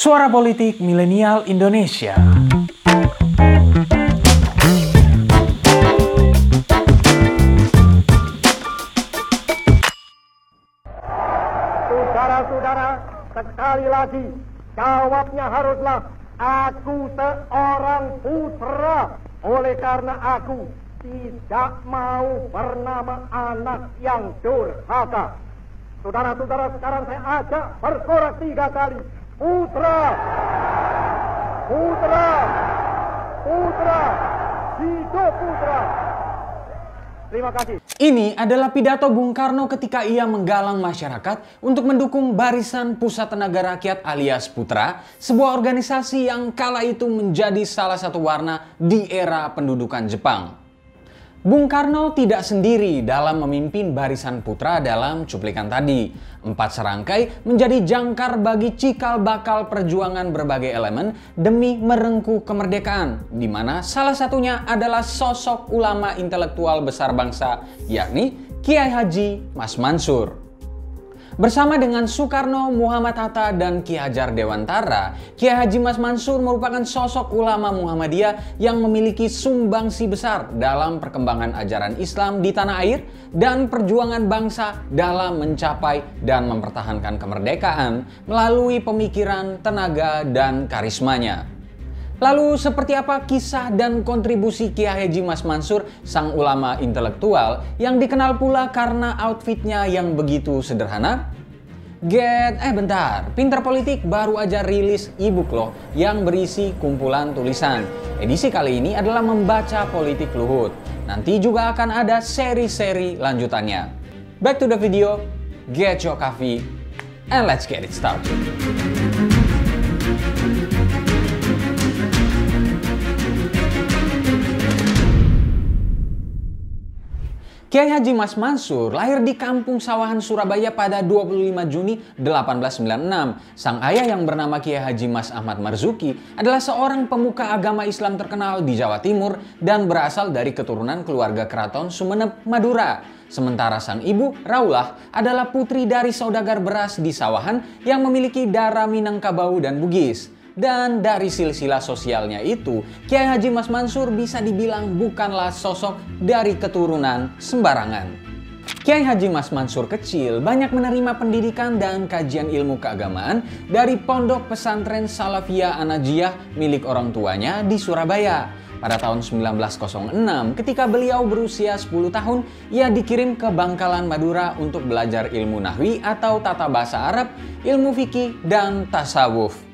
Suara Politik Milenial Indonesia. Saudara-saudara, sekali lagi jawabnya haruslah aku seorang putra. Oleh karena aku tidak mau bernama anak yang durhaka. Saudara-saudara, sekarang saya ajak bersorak tiga kali. Putra! Putra! Putra! Hidup putra! Terima kasih. Ini adalah pidato Bung Karno ketika ia menggalang masyarakat untuk mendukung Barisan Pusat Tenaga Rakyat alias Putra, sebuah organisasi yang kala itu menjadi salah satu warna di era pendudukan Jepang. Bung Karno tidak sendiri dalam memimpin Barisan Putra dalam cuplikan tadi. Empat serangkai menjadi jangkar bagi cikal bakal perjuangan berbagai elemen demi merengkuh kemerdekaan, di mana salah satunya adalah sosok ulama intelektual besar bangsa, yakni Kiai Haji Mas Mansur. Bersama dengan Soekarno, Muhammad Hatta, dan Ki Hajar Dewantara, Kiai Haji Mas Mansur merupakan sosok ulama Muhammadiyah yang memiliki sumbangsi besar dalam perkembangan ajaran Islam di tanah air dan perjuangan bangsa dalam mencapai dan mempertahankan kemerdekaan melalui pemikiran, tenaga, dan karismanya. Lalu seperti apa kisah dan kontribusi Kiai Haji Mas Mansur, sang ulama intelektual yang dikenal pula karena outfitnya yang begitu sederhana? Get, eh bentar, Pinter Politik baru aja rilis e-book loh yang berisi kumpulan tulisan. Edisi kali ini adalah membaca politik Luhut. Nanti juga akan ada seri-seri lanjutannya. Back to the video, get your coffee, and let's get it started. Kiai Haji Mas Mansur lahir di Kampung Sawahan Surabaya pada 25 Juni 1896. Sang ayah yang bernama Kiai Haji Mas Ahmad Marzuki adalah seorang pemuka agama Islam terkenal di Jawa Timur dan berasal dari keturunan keluarga keraton Sumeneb, Madura. Sementara sang ibu, Raulah, adalah putri dari saudagar beras di Sawahan yang memiliki darah Minangkabau dan Bugis. Dan dari silsilah sosialnya itu, Kiai Haji Mas Mansur bisa dibilang bukanlah sosok dari keturunan sembarangan. Kiai Haji Mas Mansur kecil banyak menerima pendidikan dan kajian ilmu keagamaan dari pondok pesantren Salafiyah Anajiyah milik orang tuanya di Surabaya. Pada tahun 1906, ketika beliau berusia 10 tahun, ia dikirim ke Bangkalan Madura untuk belajar ilmu nahwi atau tata bahasa Arab, ilmu fikih, dan tasawuf.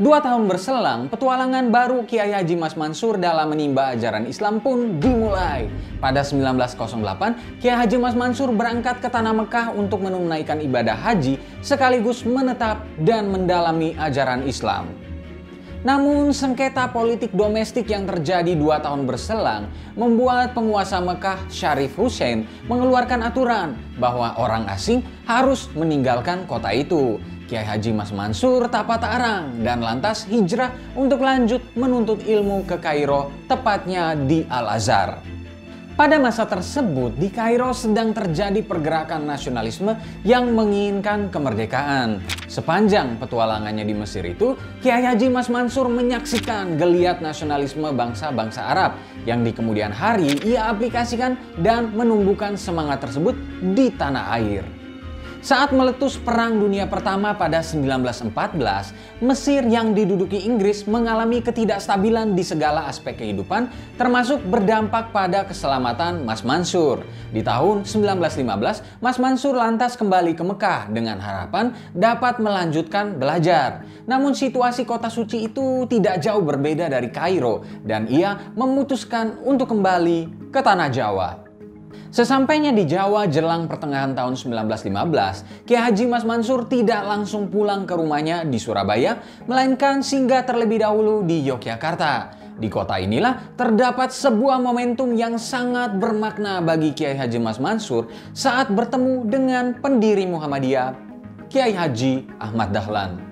Dua tahun berselang, petualangan baru Kiai Haji Mas Mansur dalam menimba ajaran Islam pun dimulai. Pada 1908, Kiai Haji Mas Mansur berangkat ke Tanah Mekah untuk menunaikan ibadah haji sekaligus menetap dan mendalami ajaran Islam. Namun sengketa politik domestik yang terjadi dua tahun berselang membuat penguasa Mekah Syarif Hussein mengeluarkan aturan bahwa orang asing harus meninggalkan kota itu. Kiai Haji Mas Mansur tak patah arang dan lantas hijrah untuk lanjut menuntut ilmu ke Kairo, tepatnya di Al-Azhar. Pada masa tersebut, di Kairo sedang terjadi pergerakan nasionalisme yang menginginkan kemerdekaan. Sepanjang petualangannya di Mesir itu, Kiai Haji Mas Mansur menyaksikan geliat nasionalisme bangsa-bangsa Arab yang di kemudian hari ia aplikasikan dan menumbuhkan semangat tersebut di tanah air. Saat meletus Perang Dunia Pertama pada 1914, Mesir yang diduduki Inggris mengalami ketidakstabilan di segala aspek kehidupan, termasuk berdampak pada keselamatan Mas Mansur. Di tahun 1915, Mas Mansur lantas kembali ke Mekah dengan harapan dapat melanjutkan belajar. Namun situasi kota suci itu tidak jauh berbeda dari Kairo dan ia memutuskan untuk kembali ke tanah Jawa. Sesampainya di Jawa jelang pertengahan tahun 1915, Kiai Haji Mas Mansur tidak langsung pulang ke rumahnya di Surabaya, melainkan singgah terlebih dahulu di Yogyakarta. Di kota inilah terdapat sebuah momentum yang sangat bermakna bagi Kiai Haji Mas Mansur saat bertemu dengan pendiri Muhammadiyah, Kiai Haji Ahmad Dahlan.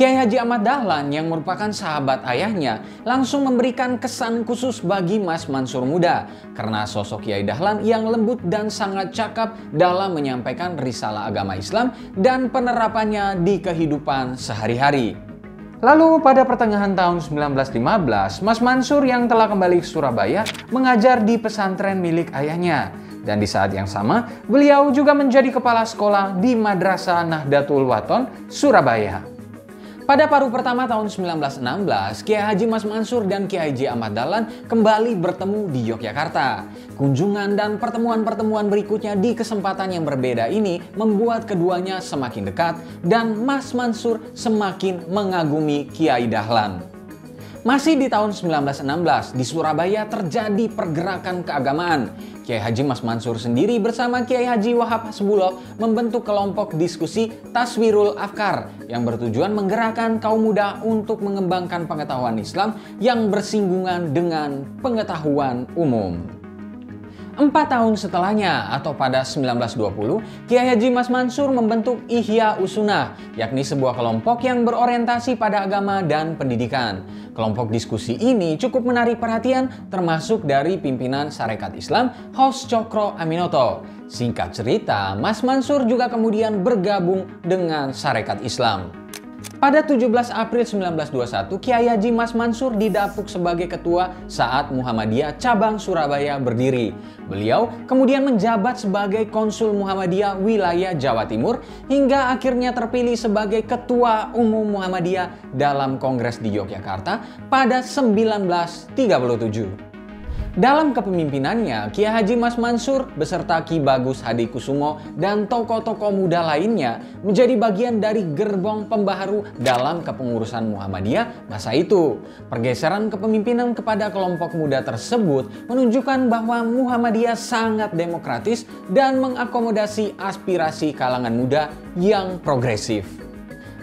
Kiai Haji Ahmad Dahlan yang merupakan sahabat ayahnya langsung memberikan kesan khusus bagi Mas Mansur muda karena sosok Kiai Dahlan yang lembut dan sangat cakap dalam menyampaikan risalah agama Islam dan penerapannya di kehidupan sehari-hari. Lalu pada pertengahan tahun 1915, Mas Mansur yang telah kembali ke Surabaya mengajar di pesantren milik ayahnya. Dan di saat yang sama, beliau juga menjadi kepala sekolah di Madrasah Nahdlatul Waton, Surabaya. Pada paruh pertama tahun 1916, Kiai Haji Mas Mansur dan Kiai Haji Ahmad Dahlan kembali bertemu di Yogyakarta. Kunjungan dan pertemuan-pertemuan berikutnya di kesempatan yang berbeda ini membuat keduanya semakin dekat dan Mas Mansur semakin mengagumi Kiai Dahlan. Masih di tahun 1916, di Surabaya terjadi pergerakan keagamaan. Kiai Haji Mas Mansur sendiri bersama Kiai Haji Wahab Hasbullah membentuk kelompok diskusi Taswirul Afkar yang bertujuan menggerakkan kaum muda untuk mengembangkan pengetahuan Islam yang bersinggungan dengan pengetahuan umum. Empat tahun setelahnya atau pada 1920, Kiai Haji Mas Mansur membentuk Ihya Usunah, yakni sebuah kelompok yang berorientasi pada agama dan pendidikan. Kelompok diskusi ini cukup menarik perhatian termasuk dari pimpinan Sarekat Islam Hos Cokro Aminoto. Singkat cerita, Mas Mansur juga kemudian bergabung dengan Sarekat Islam. Pada 17 April 1921, Kiai Haji Mas Mansur didapuk sebagai ketua saat Muhammadiyah cabang Surabaya berdiri. Beliau kemudian menjabat sebagai konsul Muhammadiyah wilayah Jawa Timur hingga akhirnya terpilih sebagai ketua umum Muhammadiyah dalam kongres di Yogyakarta pada 1937. Dalam kepemimpinannya, Kiai Haji Mas Mansur beserta Ki Bagus Hadi Kusumo dan tokoh-tokoh muda lainnya menjadi bagian dari gerbong pembaharu dalam kepengurusan Muhammadiyah masa itu. Pergeseran kepemimpinan kepada kelompok muda tersebut menunjukkan bahwa Muhammadiyah sangat demokratis dan mengakomodasi aspirasi kalangan muda yang progresif.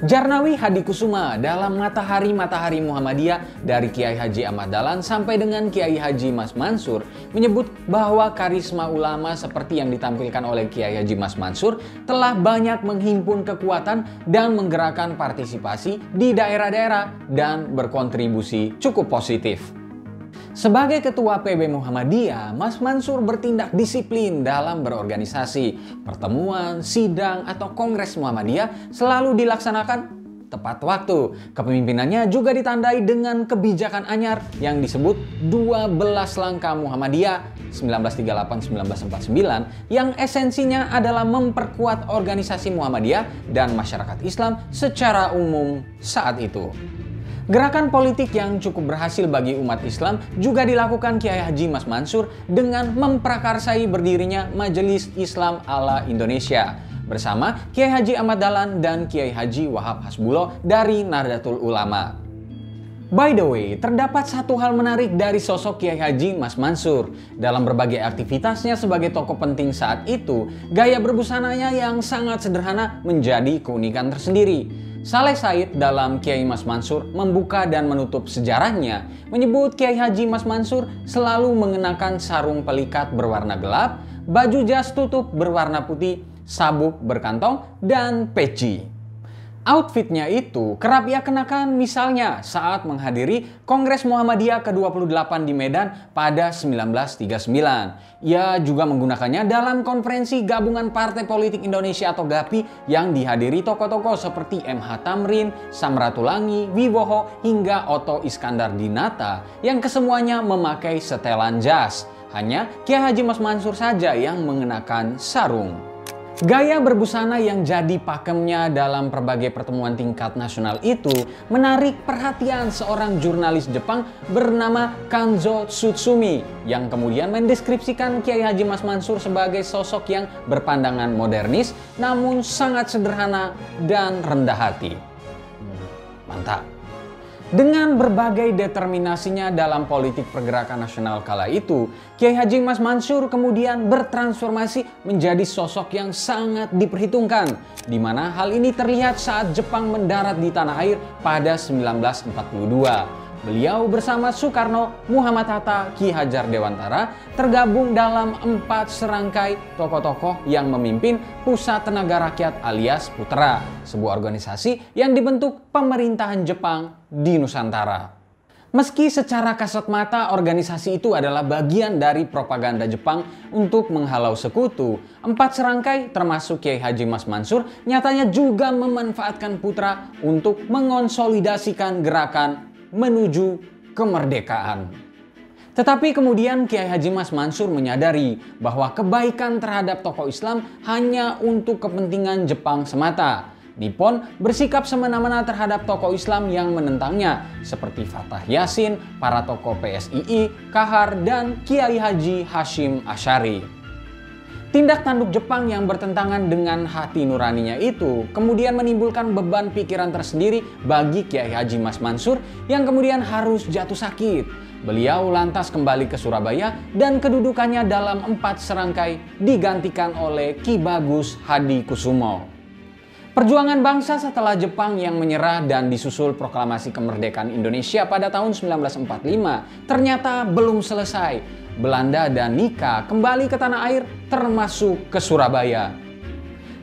Jarnawi Hadi Kusuma dalam Matahari-Matahari Muhammadiyah dari Kiai Haji Ahmad Dahlan sampai dengan Kiai Haji Mas Mansur menyebut bahwa karisma ulama seperti yang ditampilkan oleh Kiai Haji Mas Mansur telah banyak menghimpun kekuatan dan menggerakkan partisipasi di daerah-daerah dan berkontribusi cukup positif. Sebagai ketua PB Muhammadiyah, Mas Mansur bertindak disiplin dalam berorganisasi. Pertemuan, sidang, atau kongres Muhammadiyah selalu dilaksanakan tepat waktu. Kepemimpinannya juga ditandai dengan kebijakan anyar yang disebut 12 langkah Muhammadiyah 1938-1949 yang esensinya adalah memperkuat organisasi Muhammadiyah dan masyarakat Islam secara umum saat itu. Gerakan politik yang cukup berhasil bagi umat Islam juga dilakukan Kiai Haji Mas Mansur dengan memprakarsai berdirinya Majelis Islam ala Indonesia bersama Kiai Haji Ahmad Dahlan dan Kiai Haji Wahab Hasbullah dari Nahdlatul Ulama. By the way, terdapat satu hal menarik dari sosok Kiai Haji Mas Mansur. Dalam berbagai aktivitasnya sebagai tokoh penting saat itu, gaya berbusananya yang sangat sederhana menjadi keunikan tersendiri. Saleh Said dalam Kiai Mas Mansur membuka dan menutup sejarahnya menyebut Kiai Haji Mas Mansur selalu mengenakan sarung pelikat berwarna gelap, baju jas tutup berwarna putih, sabuk berkantong, dan peci. Outfitnya itu kerap ia kenakan misalnya saat menghadiri Kongres Muhammadiyah ke-28 di Medan pada 1939. Ia juga menggunakannya dalam konferensi Gabungan Partai Politik Indonesia atau GAPI yang dihadiri tokoh-tokoh seperti MH Tamrin, Samratulangi, Wibowo, hingga Otto Iskandar Dinata yang kesemuanya memakai setelan jas. Hanya Kiai Haji Mas Mansur saja yang mengenakan sarung. Gaya berbusana yang jadi pakemnya dalam berbagai pertemuan tingkat nasional itu menarik perhatian seorang jurnalis Jepang bernama Kanzo Tsutsumi yang kemudian mendeskripsikan Kiai Haji Mas Mansur sebagai sosok yang berpandangan modernis namun sangat sederhana dan rendah hati. Mantap. Dengan berbagai determinasinya dalam politik pergerakan nasional kala itu, Kiai Haji Mas Mansur kemudian bertransformasi menjadi sosok yang sangat diperhitungkan, di mana hal ini terlihat saat Jepang mendarat di tanah air pada 1942. Beliau bersama Soekarno, Muhammad Hatta, Ki Hajar Dewantara tergabung dalam empat serangkai tokoh-tokoh yang memimpin Pusat Tenaga Rakyat alias Putra, sebuah organisasi yang dibentuk pemerintahan Jepang di Nusantara. Meski secara kasat mata organisasi itu adalah bagian dari propaganda Jepang untuk menghalau sekutu, empat serangkai termasuk Kiai Haji Mas Mansur nyatanya juga memanfaatkan putra untuk mengonsolidasikan gerakan menuju kemerdekaan. Tetapi kemudian Kiai Haji Mas Mansur menyadari bahwa kebaikan terhadap tokoh Islam hanya untuk kepentingan Jepang semata Nippon bersikap semena-mena terhadap tokoh Islam yang menentangnya, seperti Fatah Yasin, para tokoh PSII, Kahar, dan Kiai Haji Hashim Ashari. Tindak tanduk Jepang yang bertentangan dengan hati nuraninya itu kemudian menimbulkan beban pikiran tersendiri bagi Kiai Haji Mas Mansur yang kemudian harus jatuh sakit. Beliau lantas kembali ke Surabaya dan kedudukannya dalam empat serangkai digantikan oleh Ki Bagus Hadi Kusumo. Perjuangan bangsa setelah Jepang yang menyerah dan disusul proklamasi kemerdekaan Indonesia pada tahun 1945 ternyata belum selesai. Belanda dan Nika kembali ke tanah air termasuk ke Surabaya.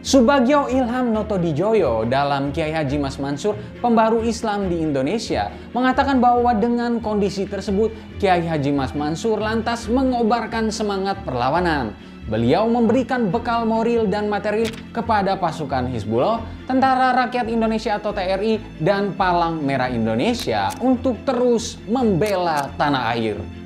Subagio Ilham Notodijoyo dalam Kiai Haji Mas Mansur, pembaru Islam di Indonesia, mengatakan bahwa dengan kondisi tersebut Kiai Haji Mas Mansur lantas mengobarkan semangat perlawanan. Beliau memberikan bekal moral dan material kepada pasukan Hizbullah, Tentara Rakyat Indonesia atau TRI, dan Palang Merah Indonesia untuk terus membela tanah air.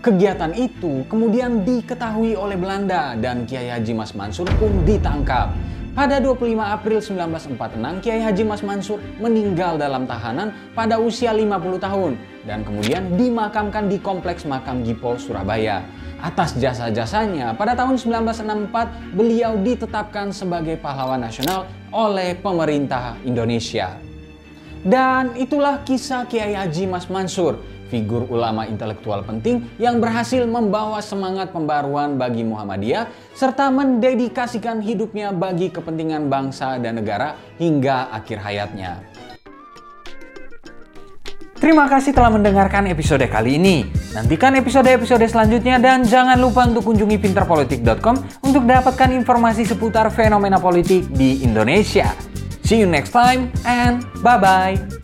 Kegiatan itu kemudian diketahui oleh Belanda dan Kiai Haji Mas Mansur pun ditangkap. Pada 25 April 1946, Kiai Haji Mas Mansur meninggal dalam tahanan pada usia 50 tahun dan kemudian dimakamkan di Kompleks Makam Gipo, Surabaya. Atas jasa-jasanya, pada tahun 1964 beliau ditetapkan sebagai pahlawan nasional oleh pemerintah Indonesia. Dan itulah kisah Kiai Haji Mas Mansur, figur ulama intelektual penting yang berhasil membawa semangat pembaruan bagi Muhammadiyah serta mendedikasikan hidupnya bagi kepentingan bangsa dan negara hingga akhir hayatnya. Terima kasih telah mendengarkan episode kali ini. Nantikan episode-episode selanjutnya dan jangan lupa untuk kunjungi pinterpolitik.com untuk dapatkan informasi seputar fenomena politik di Indonesia. See you next time and bye-bye.